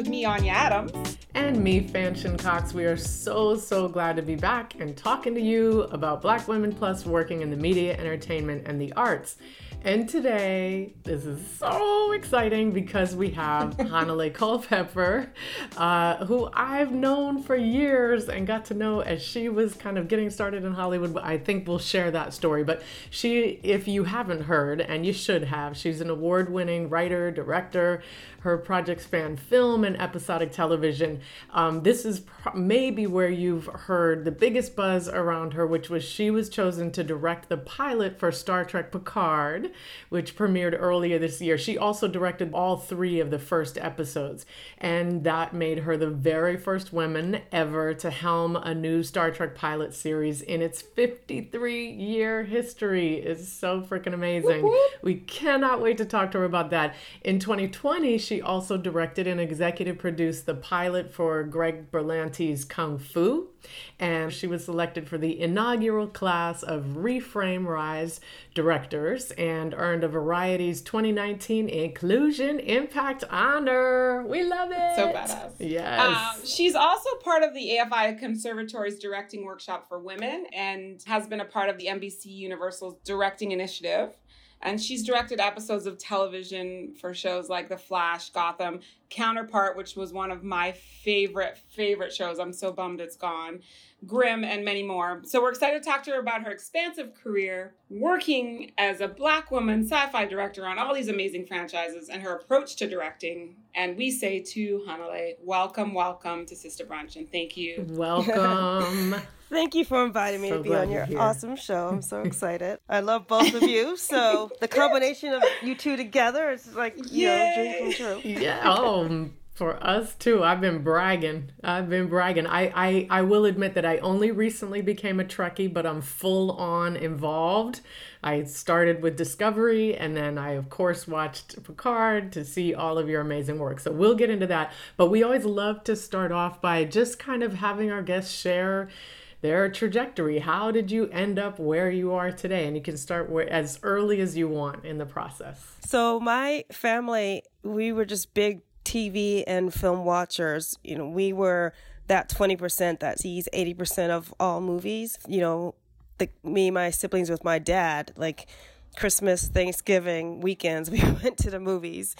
with me, Anya Adams. And me, Fanchon Cox. We are so, so glad to be back and talking to you about Black Women Plus working in the media, entertainment, and the arts. And today, this is so exciting because we have Hanelle Culpepper, uh, who I've known for years and got to know as she was kind of getting started in Hollywood. I think we'll share that story. But she, if you haven't heard, and you should have, she's an award winning writer, director. Her projects span film and episodic television. Um, this is maybe where you've heard the biggest buzz around her, which was she was chosen to direct the pilot for Star Trek Picard, which premiered earlier this year. She also directed all three of the first episodes, and that made her the very first woman ever to helm a new Star Trek pilot series in its 53 year history. It's so freaking amazing. We cannot wait to talk to her about that. In 2020, she also directed and executive produced the pilot for Greg Berlanti's Kung Fu, and she was selected for the inaugural class of Reframe Rise directors and earned a Variety's 2019 Inclusion Impact Honor. We love it. So badass. Yes. Um, she's also part of the AFI Conservatory's Directing Workshop for Women and has been a part of the NBC Universal's Directing Initiative. And she's directed episodes of television for shows like The Flash, Gotham, Counterpart, which was one of my favorite, favorite shows. I'm so bummed it's gone. Grimm, and many more. So we're excited to talk to her about her expansive career working as a black woman sci fi director on all these amazing franchises and her approach to directing. And we say to Hanelle, welcome, welcome to Sister Brunch, and thank you. Welcome. Thank you for inviting me So to be on your here. awesome show. I'm so excited. I love both of you. So the combination of you two together is like, you know, dream come true. yeah. Oh, for us too. I've been bragging. I've been bragging. I, I, I will admit that I only recently became a Trekkie, but I'm full on involved. I started with Discovery, and then I, of course, watched Picard to see all of your amazing work. So we'll get into that. But we always love to start off by just kind of having our guests share their trajectory. How did you end up where you are today? And you can start where, as early as you want in the process. So my family, we were just big TV and film watchers. You know, we were that 20% that sees 80% of all movies. You know, the, me my siblings with my dad, like Christmas, Thanksgiving, weekends, we went to the movies.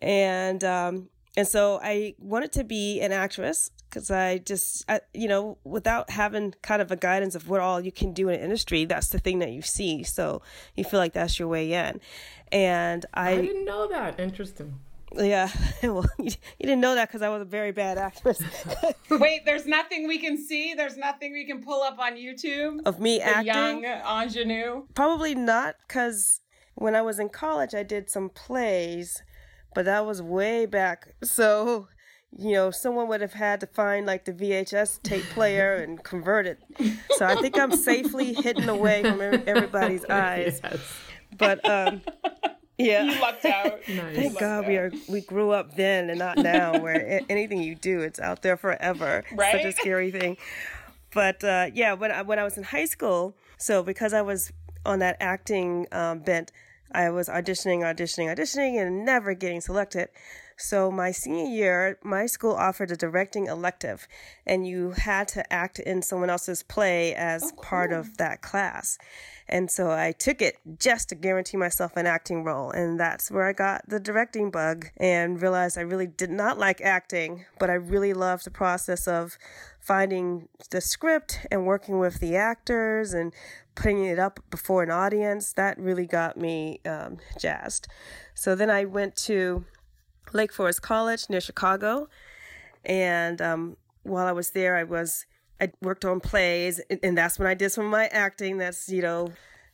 And, um, and so I wanted to be an actress because I just, I, you know, without having kind of a guidance of what all you can do in an industry, that's the thing that you see. So you feel like that's your way in. And I I, didn't know that. Interesting. Yeah, well, you, you didn't know that because I was a very bad actress Wait, there's nothing we can see? There's nothing we can pull up on YouTube? of me The acting. young ingenue? Probably not because when I was in college, I did some plays, but that was way back. So, you know, someone would have had to find like the VHS tape player and convert it. So I think I'm safely hidden away from everybody's eyes. Yes. But um, yeah. You lucked out. Nice. Thank God we are we grew up then and not now, where anything you do, it's out there forever. Right, such a scary thing. But uh, yeah, when I, when I was in high school, so because I was on that acting um, bent, I was auditioning, auditioning, auditioning, and never getting selected. So my senior year, my school offered a directing elective, and you had to act in someone else's play as part of that class. And so I took it just to guarantee myself an acting role. And that's where I got the directing bug and realized I really did not like acting, but I really loved the process of finding the script and working with the actors and putting it up before an audience. That really got me um, jazzed. So then I went to Lake Forest College near Chicago. And um, while I was there, I was I worked on plays, and, and that's when I did some of my acting. That's you know,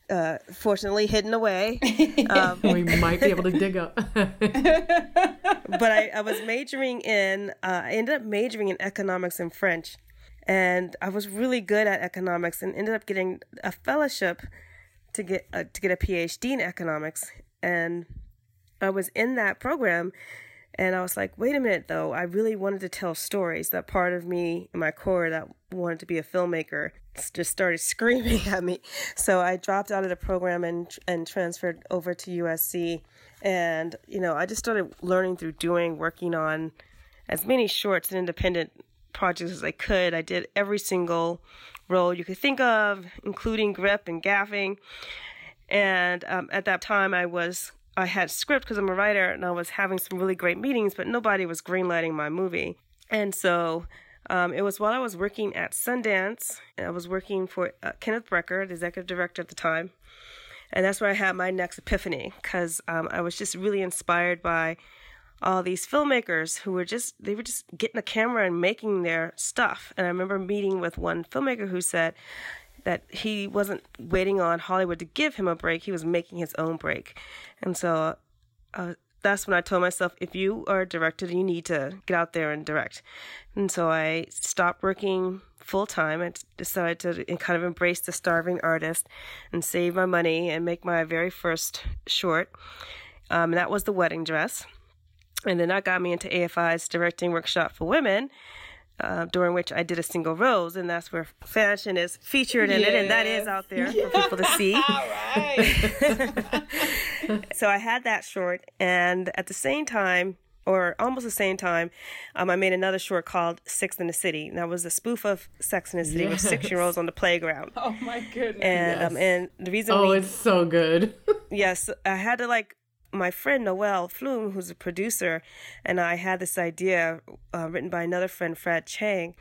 uh, fortunately hidden away. Um, We might be able to dig up. but I, I was majoring in. Uh, I ended up majoring in economics and French, and I was really good at economics, and ended up getting a fellowship to get uh, to get a PhD in economics. And I was in that program, and I was like, wait a minute, though. I really wanted to tell stories. That part of me in my core that wanted to be a filmmaker just started screaming at me. So I dropped out of the program and and transferred over to USC. And you know, I just started learning through doing, working on as many shorts and independent projects as I could. I did every single role you could think of, including grip and gaffing. And um, at that time, I was I had script because I'm a writer, and I was having some really great meetings, but nobody was greenlighting my movie. And so um, it was while I was working at Sundance, I was working for uh, Kenneth Brecher, the executive director at the time. And that's where I had my next epiphany because um, I was just really inspired by all these filmmakers who were just they were just getting a camera and making their stuff. And I remember meeting with one filmmaker who said that he wasn't waiting on Hollywood to give him a break; he was making his own break. And so uh, that's when I told myself, if you are a director, you need to get out there and direct. And so I stopped working full time and decided to kind of embrace the starving artist and save my money and make my very first short. Um, and that was The Wedding Dress. And then that got me into AFI's directing workshop for women. Uh, during which I did a single rose, and that's where fashion is featured in yes. it, and that is out there for people to see. so I had that short, and at the same time, or almost the same time, um, I made another short called Six in the City. And that was a spoof of Sex in the City yes. with six year olds on the playground. Oh my goodness. And, um, yes. um, and the reason Oh, we, it's so good. yes, I had to like my friend Noel Flume, who's a producer, and I had this idea uh, written by another friend, Fred Chang.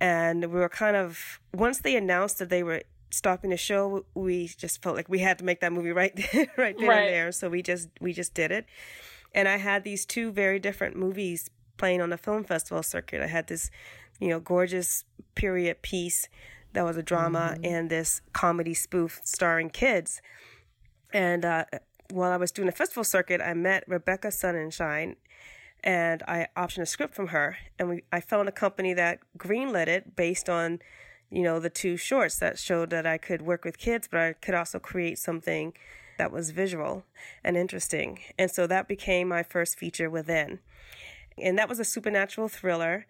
And we were kind of, once they announced that they were stopping the show, we just felt like we had to make that movie right there, right then right. and there. So we just, we just did it. And I had these two very different movies playing on the film festival circuit. I had this, you know, gorgeous period piece that was a drama mm-hmm. and this comedy spoof starring kids. And uh, while I was doing the festival circuit, I met Rebecca Sonnenschein and I optioned a script from her. And we, I found a company that greenlit it based on, you know, the two shorts that showed that I could work with kids, but I could also create something that was visual and interesting. And so that became my first feature within. And that was a supernatural thriller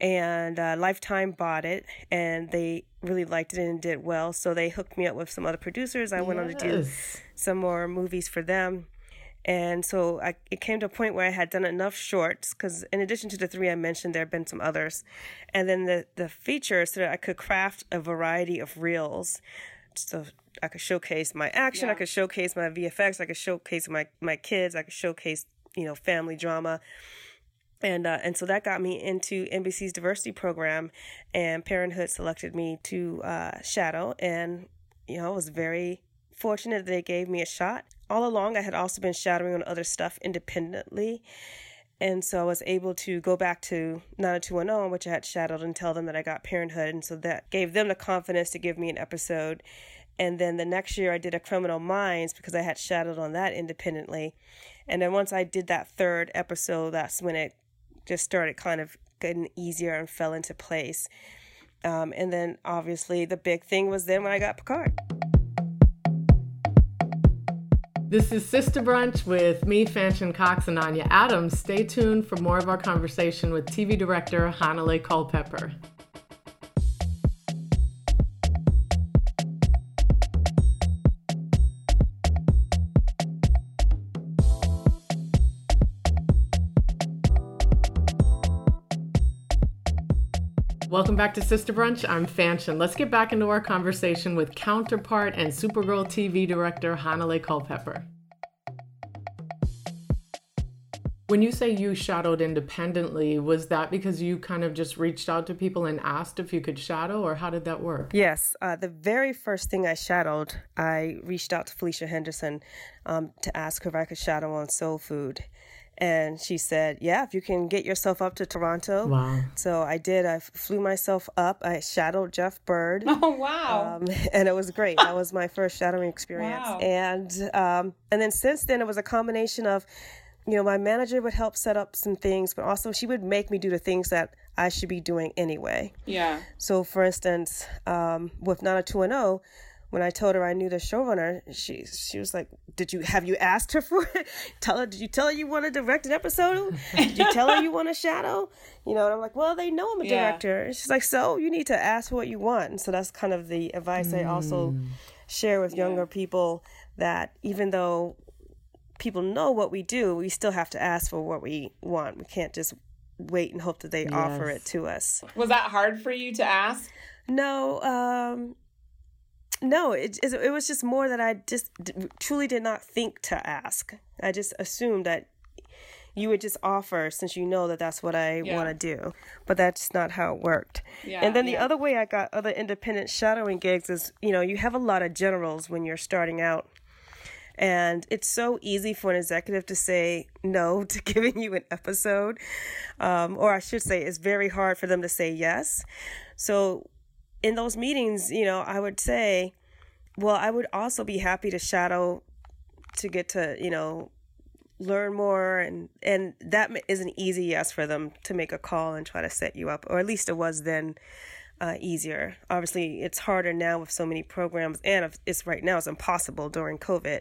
and uh, Lifetime bought it, and they really liked it and did well. So they hooked me up with some other producers. I yes. went on to do some more movies for them. And so I, it came to a point where I had done enough shorts because, in addition to the three I mentioned, there have been some others. And then the, the features so that I could craft a variety of reels. So I could showcase my action, yeah. I could showcase my VFX, I could showcase my, my kids, I could showcase, you know, family drama and uh, and so that got me into NBC's diversity program, and Parenthood selected me to uh, shadow, and you know I was very fortunate that they gave me a shot. All along, I had also been shadowing on other stuff independently, and so I was able to go back to 90210, which I had shadowed, and tell them that I got Parenthood, and so that gave them the confidence to give me an episode. And then the next year, I did a Criminal Minds because I had shadowed on that independently. And then once I did that third episode, that's when it just started kind of getting easier and fell into place. Um, and then obviously the big thing was then when I got Picard. This is Sister Brunch with me, Fanchon Cox, and Anya Adams. Stay tuned for more of our conversation with TV director Hanelle Culpepper. Welcome back to Sister Brunch. I'm Fanchon. Let's get back into our conversation with counterpart and Supergirl TV director Hanelle Culpepper. When you say you shadowed independently, was that because you kind of just reached out to people and asked if you could shadow, or how did that work? Yes. Uh, the very first thing I shadowed, I reached out to Felicia Henderson um, to ask her if I could shadow on Soul Food. And she said, Yeah, if you can get yourself up to Toronto. Wow. So I did. I flew myself up. I shadowed Jeff Bird. Oh, wow. Um, and it was great. that was my first shadowing experience. Wow. And, um, and then since then, it was a combination of, you know, my manager would help set up some things, but also she would make me do the things that I should be doing anyway. Yeah. So, for instance, um, with 90210, when I told her I knew the showrunner, she she was like, "Did you have you asked her for it? tell her did you tell her you want to direct an episode? Did you tell her you want to shadow? You know?" And I'm like, "Well, they know I'm a yeah. director." And she's like, "So you need to ask for what you want." And so that's kind of the advice mm. I also mm. share with younger yeah. people that even though people know what we do, we still have to ask for what we want. We can't just wait and hope that they yes. offer it to us. Was that hard for you to ask? No, um, no, it, it was just more that I just truly did not think to ask. I just assumed that you would just offer since you know that that's what I yeah. want to do. But that's not how it worked. Yeah, and then the yeah. other way I got other independent shadowing gigs is, you know, you have a lot of generals when you're starting out. And it's so easy for an executive to say no to giving you an episode. Um, or I should say, it's very hard for them to say yes. So in those meetings, you know, I would say, well, I would also be happy to shadow to get to, you know, learn more and and that is an easy yes for them to make a call and try to set you up or at least it was then uh, easier. Obviously it's harder now with so many programs and it's right now it's impossible during covid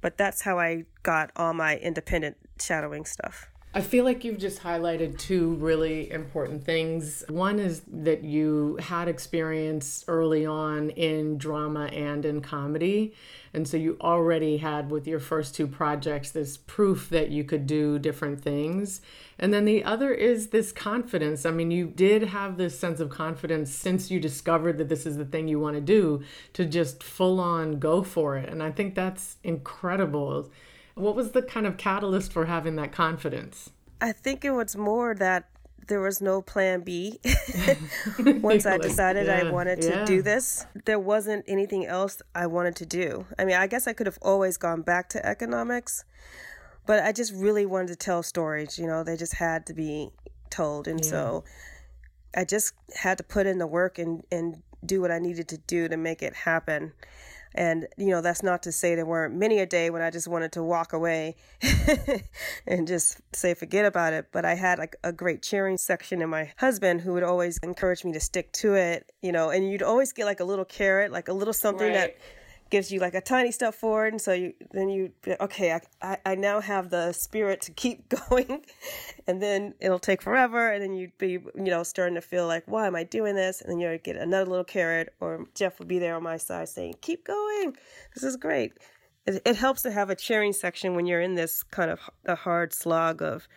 but that's how i got all my independent shadowing stuff I feel like you've just highlighted two really important things. One is that you had experience early on in drama and in comedy. And so you already had, with your first two projects, this proof that you could do different things. And then the other is this confidence. I mean, you did have this sense of confidence since you discovered that this is the thing you want to do to just full on go for it. And I think that's incredible what was the kind of catalyst for having that confidence? I think it was more that there was no plan B. Once I decided yeah, I wanted to yeah. do this, there wasn't anything else I wanted to do. I mean, I guess I could have always gone back to economics, but I just really wanted to tell stories. You know, they just had to be told. And yeah. so I just had to put in the work and, and do what I needed to do to make it happen. And, you know, that's not to say there weren't many a day when I just wanted to walk away and just say, forget about it. But I had like a great cheering section and my husband who would always encourage me to stick to it, you know, and you'd always get like a little carrot, like a little something right. that gives you like a tiny step forward and so you then you okay I, I, I now have the spirit to keep going and then it'll take forever and then you'd be you know starting to feel like why am i doing this? And then you get another little carrot or jeff would be there on my side saying keep going. This is great. It, it helps to have a cheering section when you're in this kind of a hard slog of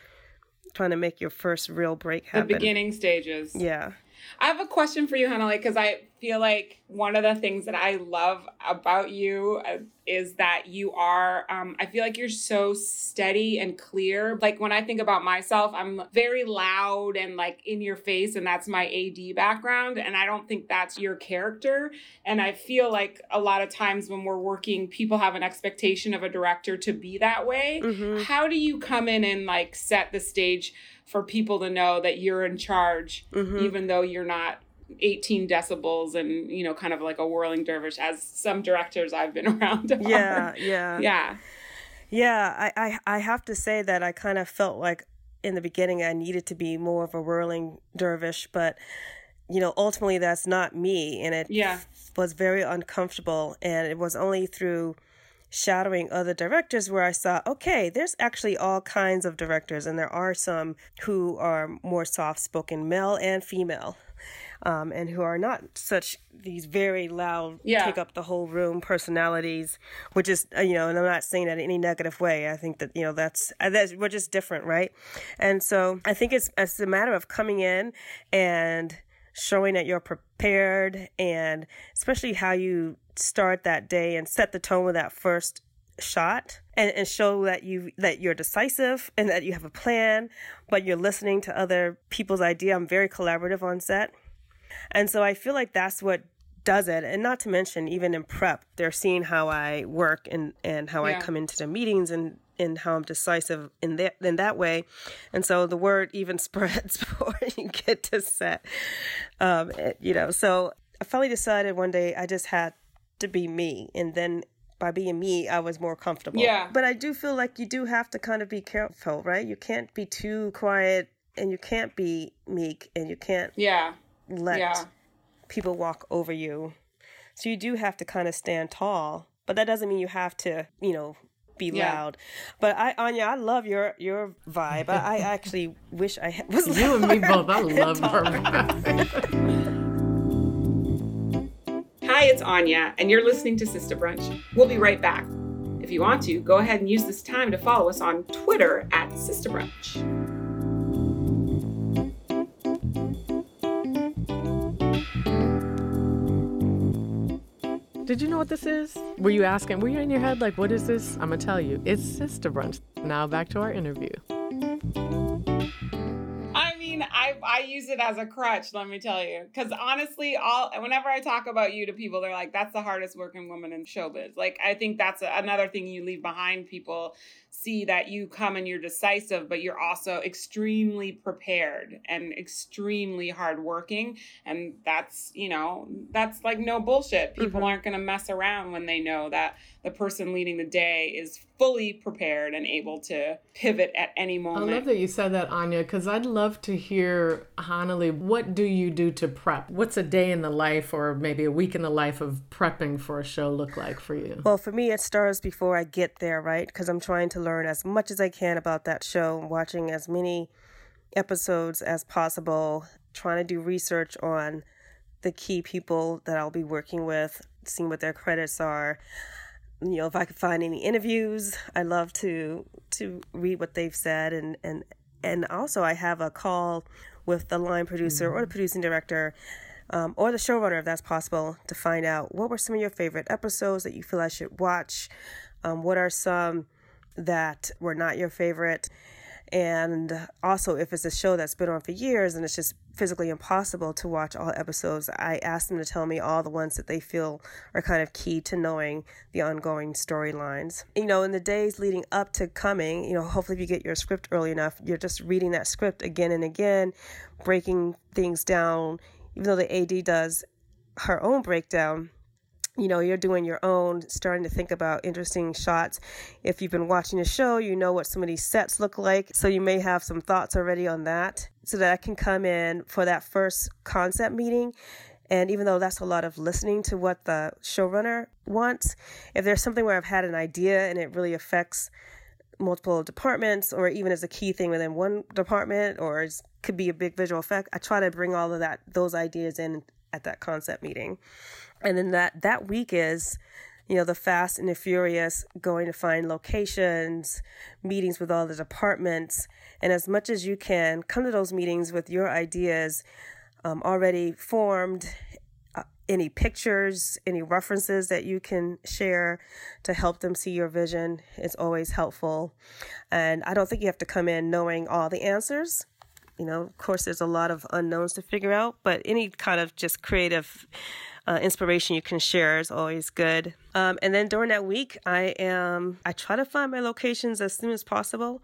trying to make your first real break happen. the beginning stages. Yeah I have a question for you, Hannah, because I feel like one of the things that I love about you uh, is that you are, um, I feel like you're so steady and clear. Like when I think about myself, I'm very loud and like in your face, and that's my AD background. And I don't think that's your character. And I feel like a lot of times when we're working, people have an expectation of a director to be that way. Mm-hmm. How do you come in and like set the stage? For people to know that you're in charge, mm-hmm. even though you're not 18 decibels and you know kind of like a whirling dervish as some directors i've been around yeah yeah yeah yeah I, I i have to say that i kind of felt like in the beginning i needed to be more of a whirling dervish but you know ultimately that's not me and it yeah. was very uncomfortable and it was only through shadowing other directors where I saw, okay, there's actually all kinds of directors, and there are some who are more soft spoken, male and female. Um, and who are not such these very loud, yeah. take up the whole room personalities, which is uh, you know, and I'm not saying that in any negative way. I think that you know that's uh, that's we're just different, right? And so I think it's it's a matter of coming in and showing that you're prepared and especially how you start that day and set the tone with that first shot and, and show that you that you're decisive and that you have a plan but you're listening to other people's idea. I'm very collaborative on set. And so i feel like that's what does it. And not to mention even in prep they're seeing how i work and and how yeah. i come into the meetings and and how i'm decisive in that in that way. And so the word even spreads before you get to set um it, you know. So i finally decided one day i just had to be me. And then by being me i was more comfortable. Yeah. But i do feel like you do have to kind of be careful right? You can't be too quiet and you can't be meek and you can't yeah. let yeah. people walk over you. So you do have to kind of stand tall. But that doesn't mean you have to you know be yeah. loud. But I, Anya, I love your your vibe. I, I actually wish I was. You and me both. I love her. Hi, it's Anya, and you're listening to Sister Brunch. We'll be right back. If you want to, go ahead and use this time to follow us on Twitter at Sister Brunch. Did you know what this is? Were you asking? Were you in your head like, what is this? I'm gonna tell you. It's Sister Brunch. Now back to our interview. I mean, I I use it as a crutch, let me tell you. Because honestly, all whenever I talk about you to people, they're like, "That's the hardest working woman in showbiz." Like, I think that's a, another thing you leave behind. People see that you come and you're decisive, but you're also extremely prepared and extremely hardworking. And that's, you know, that's like no bullshit. People mm-hmm. aren't going to mess around when they know that the person leading the day is fully prepared and able to pivot at any moment. I love that you said that, Anya, because I'd love to hear, Hanelle, what do you do to prep? What's a day in the life or maybe a week in the life of prepping for a show look like for you? Well, for me, it starts before I get there, right? Because I'm trying to learn as much as I can about that show, watching as many episodes as possible, trying to do research on the key people that I'll be working with, seeing what their credits are. You know, if I could find any interviews, I love to to read what they've said and and and also I have a call with the line producer mm-hmm. or the mm-hmm. producing director um, or the showrunner if that's possible to find out what were some of your favorite episodes that you feel I should watch. Um, what are some that were not your favorite. And also, if it's a show that's been on for years and it's just physically impossible to watch all episodes, I ask them to tell me all the ones that they feel are kind of key to knowing the ongoing storylines. You know, in the days leading up to coming, you know, hopefully if you get your script early enough, you're just reading that script again and again, breaking things down. Even though the AD does her own breakdown, you know, you're doing your own, starting to think about interesting shots. If you've been watching a show, you know what some of these sets look like. So you may have some thoughts already on that so that I can come in for that first concept meeting. And even though that's a lot of listening to what the showrunner wants, if there's something where I've had an idea and it really affects multiple departments or even as a key thing within one department or could be a big visual effect, I try to bring all of that, those ideas in at that concept meeting and then that that week is you know the fast and the furious going to find locations meetings with all the departments. And as much as you can come to those meetings with your ideas um, already formed uh, any pictures any references that you can share to help them see your vision is always helpful. And i don't think you have to come in knowing all the answers. You know of course there's a lot of unknowns to figure out but any kind of just creative uh, inspiration you can share is always good. Um, and then during that week, I am I try to find my locations as soon as possible.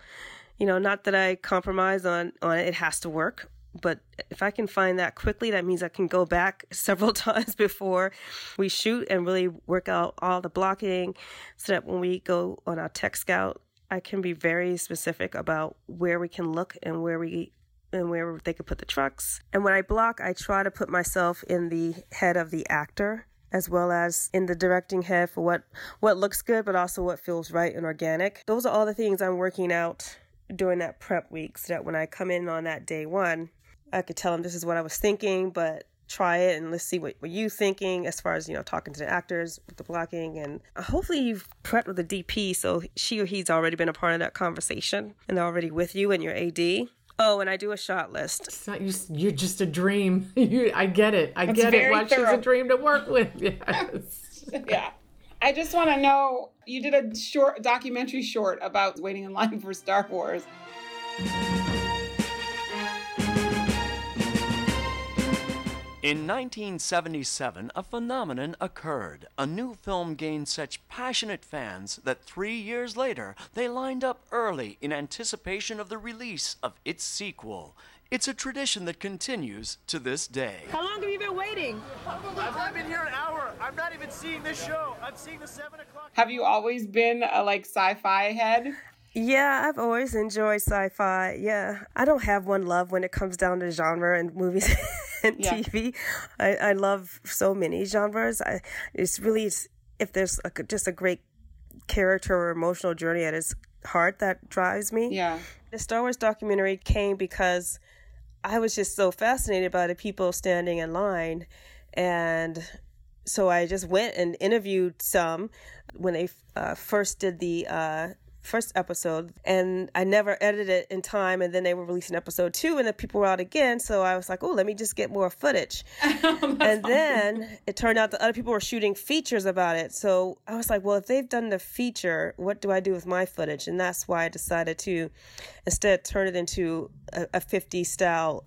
You know, not that I compromise on on it, it has to work, but if I can find that quickly, that means I can go back several times before we shoot and really work out all the blocking so that when we go on our tech scout, I can be very specific about where we can look and where we and where they could put the trucks. And when I block, I try to put myself in the head of the actor as well as in the directing head for what what looks good but also what feels right and organic. Those are all the things I'm working out during that prep week so that when I come in on that day 1, I could tell them this is what I was thinking, but try it and let's see what, what you thinking as far as you know talking to the actors with the blocking and hopefully you've prepped with the dp so she or he's already been a part of that conversation and they're already with you and your ad Oh, and I do a shot list. It's not you. You're just a dream. You, I get it. I That's get it. Why she's a dream to work with. Yes. yeah. I just want to know. You did a short documentary short about waiting in line for Star Wars. In 1977, a phenomenon occurred. A new film gained such passionate fans that three years later, they lined up early in anticipation of the release of its sequel. It's a tradition that continues to this day. How long have you been waiting? I've been here an hour. I'm not even seeing this show. I'm seeing the 7 o'clock. Have you always been a like sci-fi head? Yeah, I've always enjoyed sci-fi. Yeah, I don't have one love when it comes down to genre and movies and yeah. TV. I, I love so many genres. I, it's really it's, if there's a, just a great character or emotional journey at its heart that drives me. Yeah, the Star Wars documentary came because I was just so fascinated by the people standing in line, and so I just went and interviewed some when they uh, first did the. Uh, first episode and I never edited it in time and then they were releasing episode two and then people were out again so I was like oh let me just get more footage. And then it turned out that other people were shooting features about it so I was like well if they've done the feature what do I do with my footage? And that's why I decided to instead turn it into a, a 50 style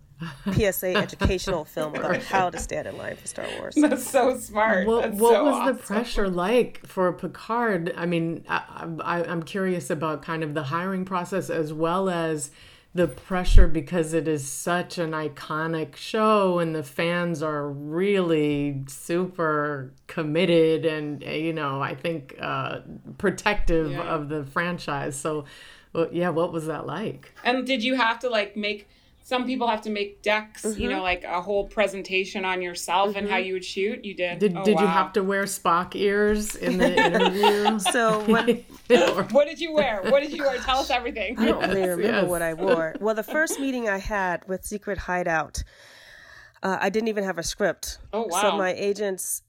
PSA educational film about how to stand in line for Star Wars. That's so smart. What, That's what so was awesome. the pressure like for Picard? I mean, I, I, I'm curious about kind of the hiring process as well as the pressure because it is such an iconic show and the fans are really super committed and, uh, you know, I think uh, protective Yeah. of the franchise. So, well, yeah, what was that like? And did you have to like make? Some people have to make decks, you Mm-hmm. know, like a whole presentation on yourself and how you would shoot. You did. Did, Oh, did you have to wear Spock ears in the interview? So what What did you wear? What did you wear? Tell us everything. I don't really remember yes. what I wore. Well, the first meeting I had with Secret Hideout, uh, I didn't even have a script. Oh, wow! So my agents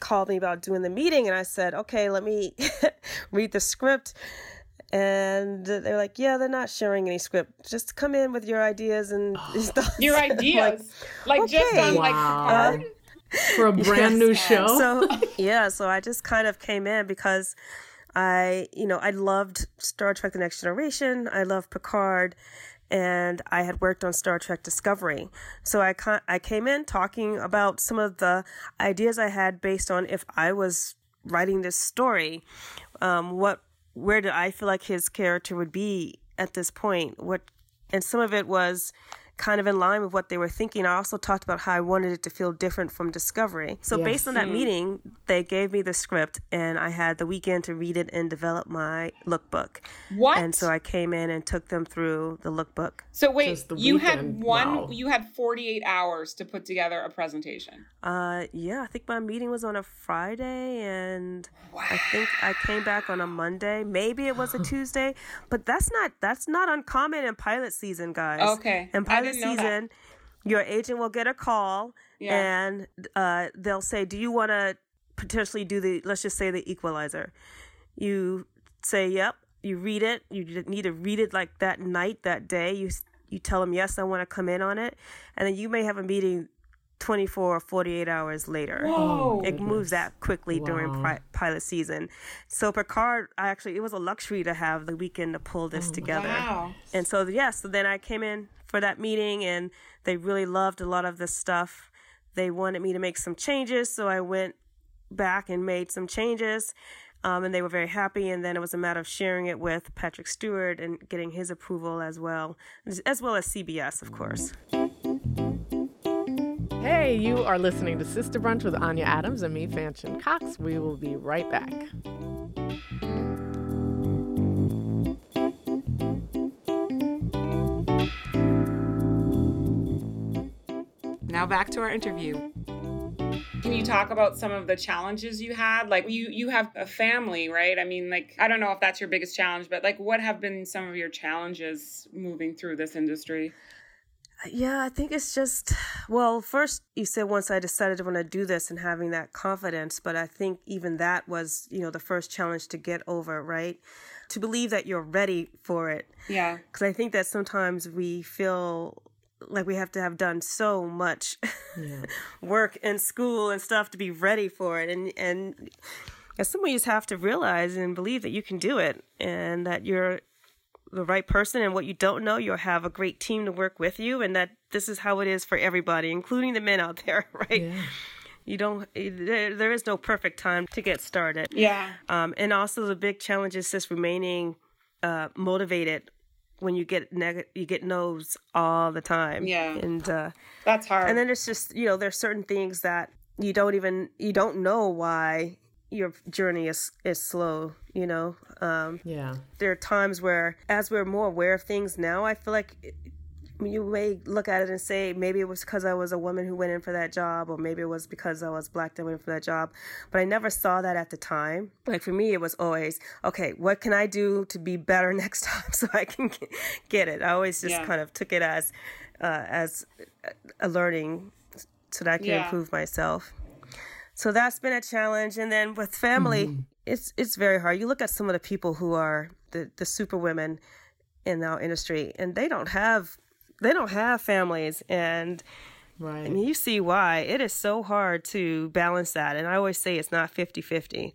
called me about doing the meeting, and I said, "Okay, let me read the script." And they're like, "Yeah, they're not sharing any script. Just come in with your ideas and stuff." Your ideas, like, just okay. on like Wow. Picard? for a brand new show? so yeah so i just kind of came in because i you know i loved star trek the next generation i loved picard and i had worked on star trek discovery so i ca- i came in talking about some of the ideas i had based on if i was writing this story um, what where did i feel like his character would be at this point? What and some of it was kind of in line with what they were thinking. I also talked about how I wanted it to feel different from Discovery. So Yes. based on that meeting, they gave me the script and I had the weekend to read it and develop my lookbook. What? And so I came in and took them through the lookbook. So wait, the you had one. Wow. You had forty-eight hours to put together a presentation. Uh, yeah, I think my meeting was on a Friday, and I think I came back on a Monday. Maybe it was a Tuesday, but that's not that's not uncommon in pilot season, guys. Okay. in pilot didn't know that. season, your agent will get a call, Yeah. and uh, they'll say, "Do you want to potentially do the let's just say the Equalizer?" You say, "Yep." You read it. You need to read it like that night, that day. You you tell them, "Yes, I want to come in on it," and then you may have a meeting 24 or 48 hours later. Whoa. It moves that quickly during pri- pilot season. So Picard, I actually, it was a luxury to have the weekend to pull this together. Wow. And so, yeah, so then I came in for that meeting and they really loved a lot of this stuff. They wanted me to make some changes. So I went back and made some changes. Um, and they were very happy. And then it was a matter of sharing it with Patrick Stewart and getting his approval as well, as well as CBS, of course. Hey, you are listening to Sister Brunch with Anya Adams and me, Fanchon Cox. We will be right back. Now back to our interview. Can you talk about some of the challenges you had? Like you you have a family, right? I mean, like I don't know if that's your biggest challenge, but like what have been some of your challenges moving through this industry? Yeah, I think it's just, well, first you said once I decided to want to do this and having that confidence, but I think even that was, you know, the first challenge to get over, right? To believe that you're ready for it. Yeah. Because I think that sometimes we feel like we have to have done so much work in school and stuff to be ready for it. And, and as someone, you just have to realize and believe that you can do it and that you're the right person and what you don't know you'll have a great team to work with you and that this is how it is for everybody including the men out there right Yeah. you don't there, there is no perfect time to get started Yeah. um, and also the big challenge is just remaining uh, motivated when you get neg- you get no's all the time Yeah. and uh, That's hard. and then it's just you know there's certain things that you don't even you don't know why your journey is is slow you know um, Yeah. there are times where, as we're more aware of things now, I feel like I mean, you may look at it and say maybe it was because I was a woman who went in for that job, or maybe it was because I was black that went in for that job. But I never saw that at the time. Like for me, it was always okay. What can I do to be better next time so I can get- get it? I always just Yeah. kind of took it as uh, as a learning so that I can Yeah. improve myself. So that's been a challenge. And then with family, mm-hmm. it's it's very hard. You look at some of the people who are the the super women in our industry, and they don't have they don't have families and. Right. And you see why it is so hard to balance that. And I always say it's not 50 50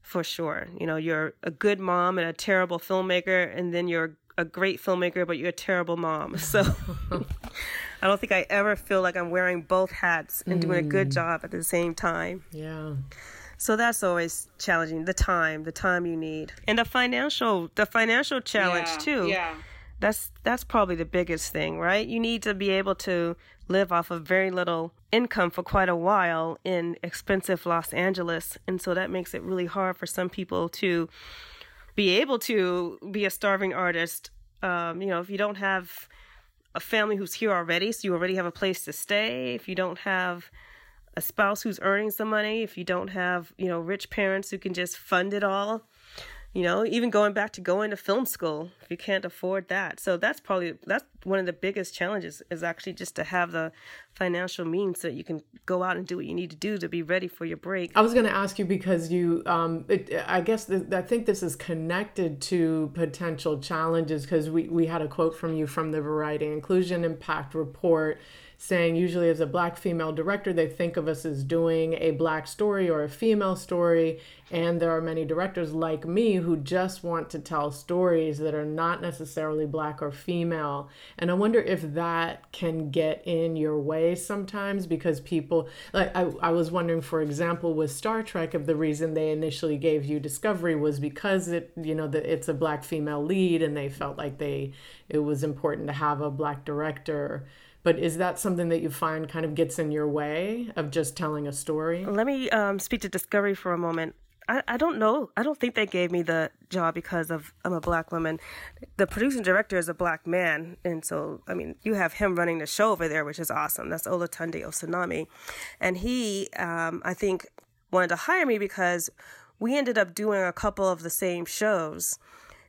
for sure. You know, you're a good mom and a terrible filmmaker, and then you're a great filmmaker, but you're a terrible mom. So I don't think I ever feel like I'm wearing both hats and doing a good job at the same time. Yeah. So that's always challenging. The time, the time you need, and the financial, the financial challenge yeah, too. Yeah. That's that's probably the biggest thing, right? You need to be able to live off of very little income for quite a while in expensive Los Angeles, and so that makes it really hard for some people to be able to be a starving artist. Um, you know, if you don't have a family who's here already, so you already have a place to stay. If you don't have a spouse who's earning some money, if you don't have, you know, rich parents who can just fund it all, you know, even going back to going to film school, if you can't afford that. So that's probably that's one of the biggest challenges is actually just to have the financial means so that you can go out and do what you need to do to be ready for your break. I was going to ask you because you, um, it, I guess th- I think this is connected to potential challenges because we, we had a quote from you from the Variety Inclusion Impact Report saying usually as a black female director they think of us as doing a black story or a female story. And there are many directors like me who just want to tell stories that are not necessarily black or female. And i wonder if that can get in your way sometimes because people like i, I was wondering for example with star trek if the reason they initially gave you discovery was because it you know that it's a black female lead and they felt like they it was important to have a black director but is that something that you find kind of gets in your way of just telling a story? Let me um, speak to Discovery for a moment. I, I don't know. I don't think they gave me the job because of I'm a black woman. The producing director is a black man, and so I mean you have him running the show over there, which is awesome. That's Olatunde Osunsanmi, and he um, I think wanted to hire me because we ended up doing a couple of the same shows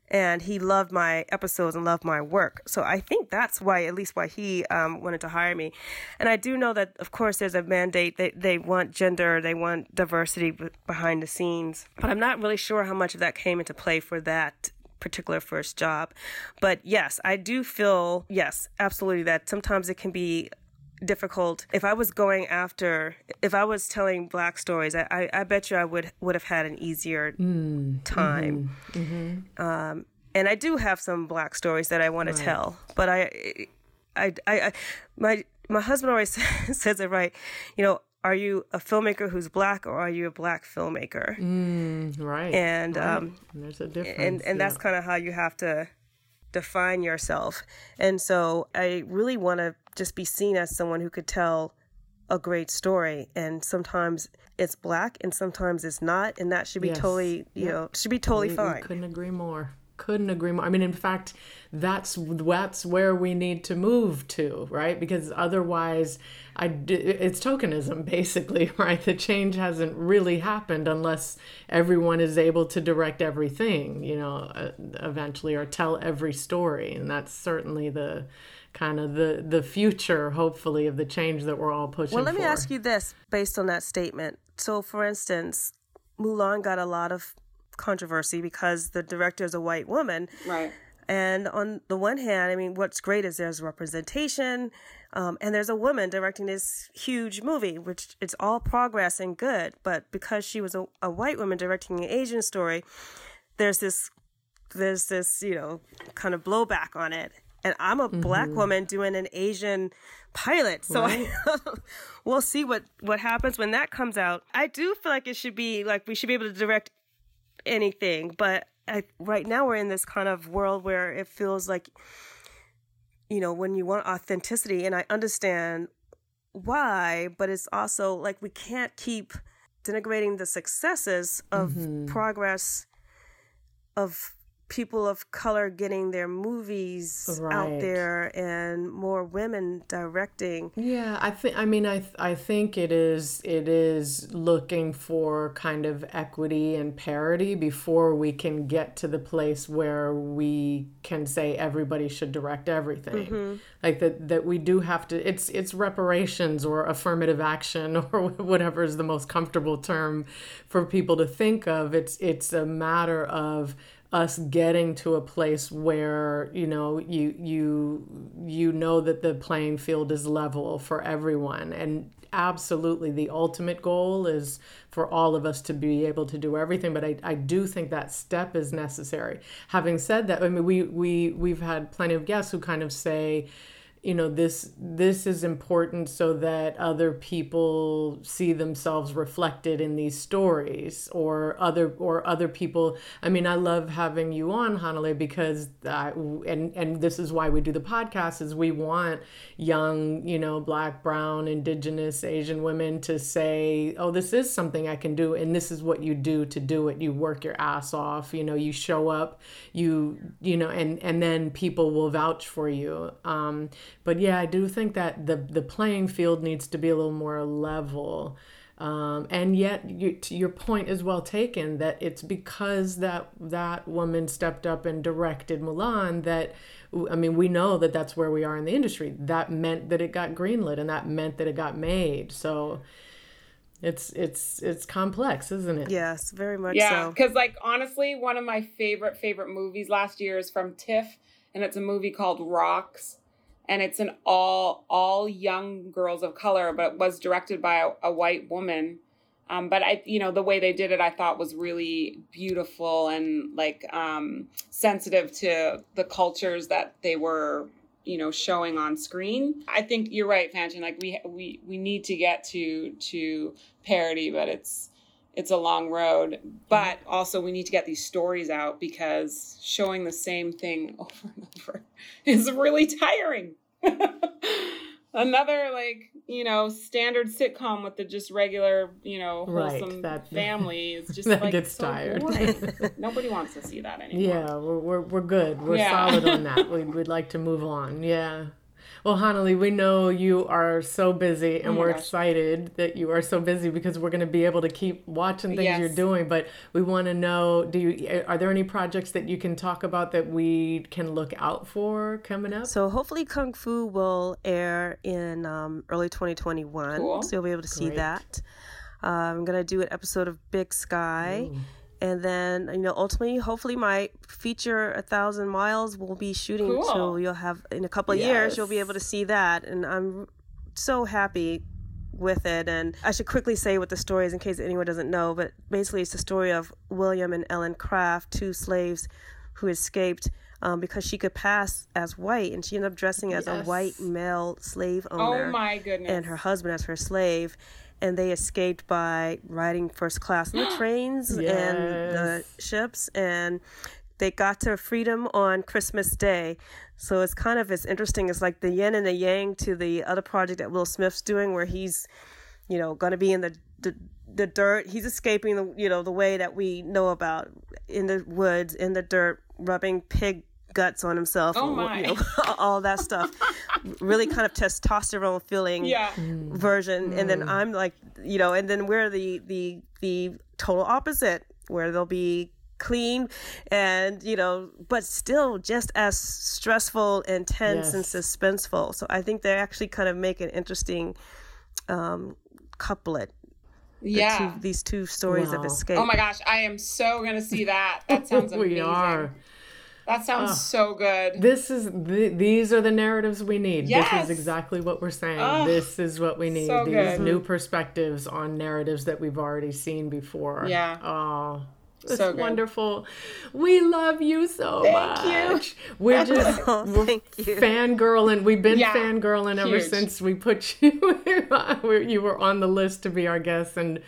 and he loved my episodes and loved my work. So I think that's why, at least why he um, wanted to hire me. And I do know that, of course, there's a mandate. They they want gender, they want diversity behind the scenes. But I'm not really sure how much of that came into play for that particular first job. But yes, I do feel yes, absolutely that sometimes it can be difficult. If I was going after, if I was telling black stories, I, I, I bet you I would would have had an easier time. Um, and I do have some black stories that I want to tell, but I, I, I, I, my my husband always says it right. You know, are you a filmmaker who's black or are you a black filmmaker? Right. And right. um, And there's a difference. and and that's kind of how you have to define yourself. And so I really want to just be seen as someone who could tell a great story and sometimes it's black and sometimes it's not and that should be Yes. totally you know should be totally We- we fine couldn't agree more. Couldn't agree more. I mean, in fact, that's that's where we need to move to, right? Because otherwise, I it's tokenism basically, right? The change hasn't really happened unless everyone is able to direct everything, you know, uh, eventually, or tell every story, and that's certainly the kind of the the future, hopefully, of the change that we're all pushing. well let me for. ask you this based on that statement so for instance mulan got a lot of controversy because the director is a white woman Right. And on the one hand, I mean, what's great is there's representation, um, and there's a woman directing this huge movie, which it's all progress and good. But because she was a, a white woman directing an Asian story, there's this, there's this, you know, kind of blowback on it. And I'm a black mm-hmm. woman doing an Asian pilot, so I, we'll see what what happens when that comes out. I do feel like it should be like we should be able to direct anything, but I, right now we're in this kind of world where it feels like, you know, when you want authenticity, and I understand why, but it's also like we can't keep denigrating the successes of mm-hmm. progress of people of color getting their movies out there and more women directing. Yeah, I think. I mean, I th- I think it is it is looking for kind of equity and parity before we can get to the place where we can say everybody should direct everything. Mm-hmm. Like that that we do have to. It's it's reparations or affirmative action or whatever is the most comfortable term for people to think of. It's it's a matter of us getting to a place where you know you you you know that the playing field is level for everyone. And absolutely the ultimate goal is for all of us to be able to do everything. But I, I do think that step is necessary. Having said that i mean we we we've had plenty of guests who kind of say you know this this is important so that other people see themselves reflected in these stories or other or other people. I mean i love having you on Hanelle because I, and and this is why we do the podcast is we want young you know black brown indigenous asian women to say oh this is something i can do and this is what you do to do it. You work your ass off you know you show up you you know and and then people will vouch for you. Um but yeah, I do think that the the playing field needs to be a little more level. Um, and yet, you, your point is well taken that it's because that that woman stepped up and directed Mulan that I mean we know that that's where we are in the industry. That meant that it got greenlit, and that meant that it got made. So it's it's it's complex, isn't it? Yes, very much yeah, so. because like honestly, one of my favorite favorite movies last year is from TIFF, and it's a movie called Rocks and it's an all all young girls of color, but it was directed by a, a white woman. Um, but I, you know, the way they did it, I thought was really beautiful and like um, sensitive to the cultures that they were, you know, showing on screen. I think you're right, Fanchon. Like we we we need to get to to parody, but it's it's a long road. But mm-hmm. also, we need to get these stories out because showing the same thing over and over is really tiring. Another like you know standard sitcom with the just regular you know wholesome Right, family is just that like gets so tired. Nobody wants to see that anymore. Yeah, we're, we're, we're good. We're Yeah. solid on that. We'd, we'd like to move on. Yeah. Well, Hanelle, we know you are so busy, and Oh we're gosh. excited that you are so busy because we're going to be able to keep watching things Yes. you're doing. But we want to know: Do you are there any projects that you can talk about that we can look out for coming up? So hopefully Kung Fu will air in um, early 2021. Cool. So you'll be able to see that. Uh, I'm gonna do an episode of Big Sky, and then you know ultimately, hopefully, my feature A Thousand Miles will be shooting. So you'll have in a couple of years you'll be able to see that, and I'm so happy with it. And I should quickly say what the story is in case anyone doesn't know. But basically, it's the story of William and Ellen Craft, two slaves who escaped um, because she could pass as white, and she ended up dressing as a white male slave owner Oh owner my goodness. and her husband as her slave. And they escaped by riding first class on the trains and the ships, and they got to freedom on Christmas Day. So it's kind of as interesting as like the yin and the yang to the other project that Will Smith's doing, where he's, you know, going to be in the, the the dirt. He's escaping the you know the way that we know about in the woods in the dirt, rubbing pig guts on himself. Oh and, my. You know, all that stuff. really kind of testosterone feeling yeah. version and then i'm like you know and then we're the the the total opposite where they'll be clean and you know but still just as stressful intense and Yes. suspenseful so i think they actually kind of make an interesting um couplet the Yeah. two, these two stories of escape Oh my gosh, I am so gonna see that. That sounds amazing. we are. That sounds so good. This is the, these are the narratives we need. Yes. This is exactly what we're saying. Ugh. this is what we need. So These good. new perspectives on narratives that we've already seen before. Yeah. Oh. It's So wonderful. We love you so Thank you. much. We're just Oh, we're thank you. fangirling. We've been Yeah. fangirling ever Huge. since we put you you were on the list to be our guest and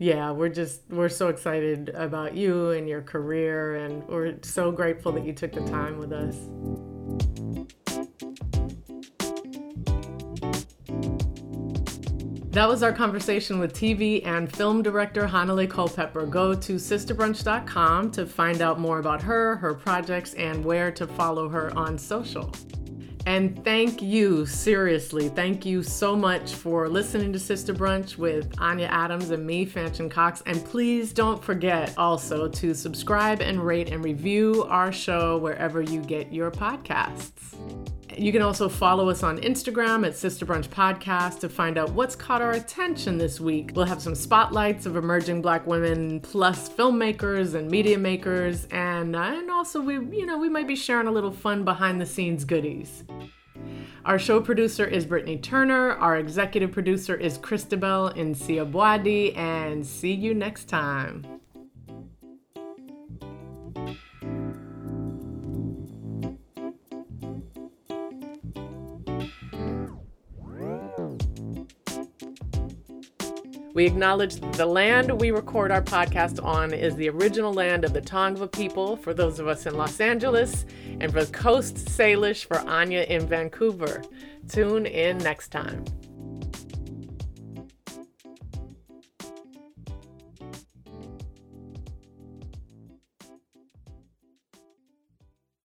yeah, we're just we're so excited about you and your career and we're so grateful that you took the time with us. That was our conversation with TV and film director Hanelle Culpepper. Go to sisterbrunch.com to find out more about her, her projects, and where to follow her on social. And thank you, seriously, thank you so much for listening to Sister Brunch with Anya Adams and me, Fanchon Cox. And please don't forget also to subscribe and rate and review our show wherever you get your podcasts. You can also follow us on Instagram at Sister Brunch Podcast to find out what's caught our attention this week. We'll have some spotlights of emerging black women plus filmmakers and media makers and uh, and also we you know we might be sharing a little fun behind the scenes goodies. Our show producer is Brittany Turner. Our executive producer is Christabel Nsiabwadi. And see you next time. We acknowledge the land we record our podcast on is the original land of the Tongva people for those of us in Los Angeles, and for Coast Salish for Anya in Vancouver. Tune in next time.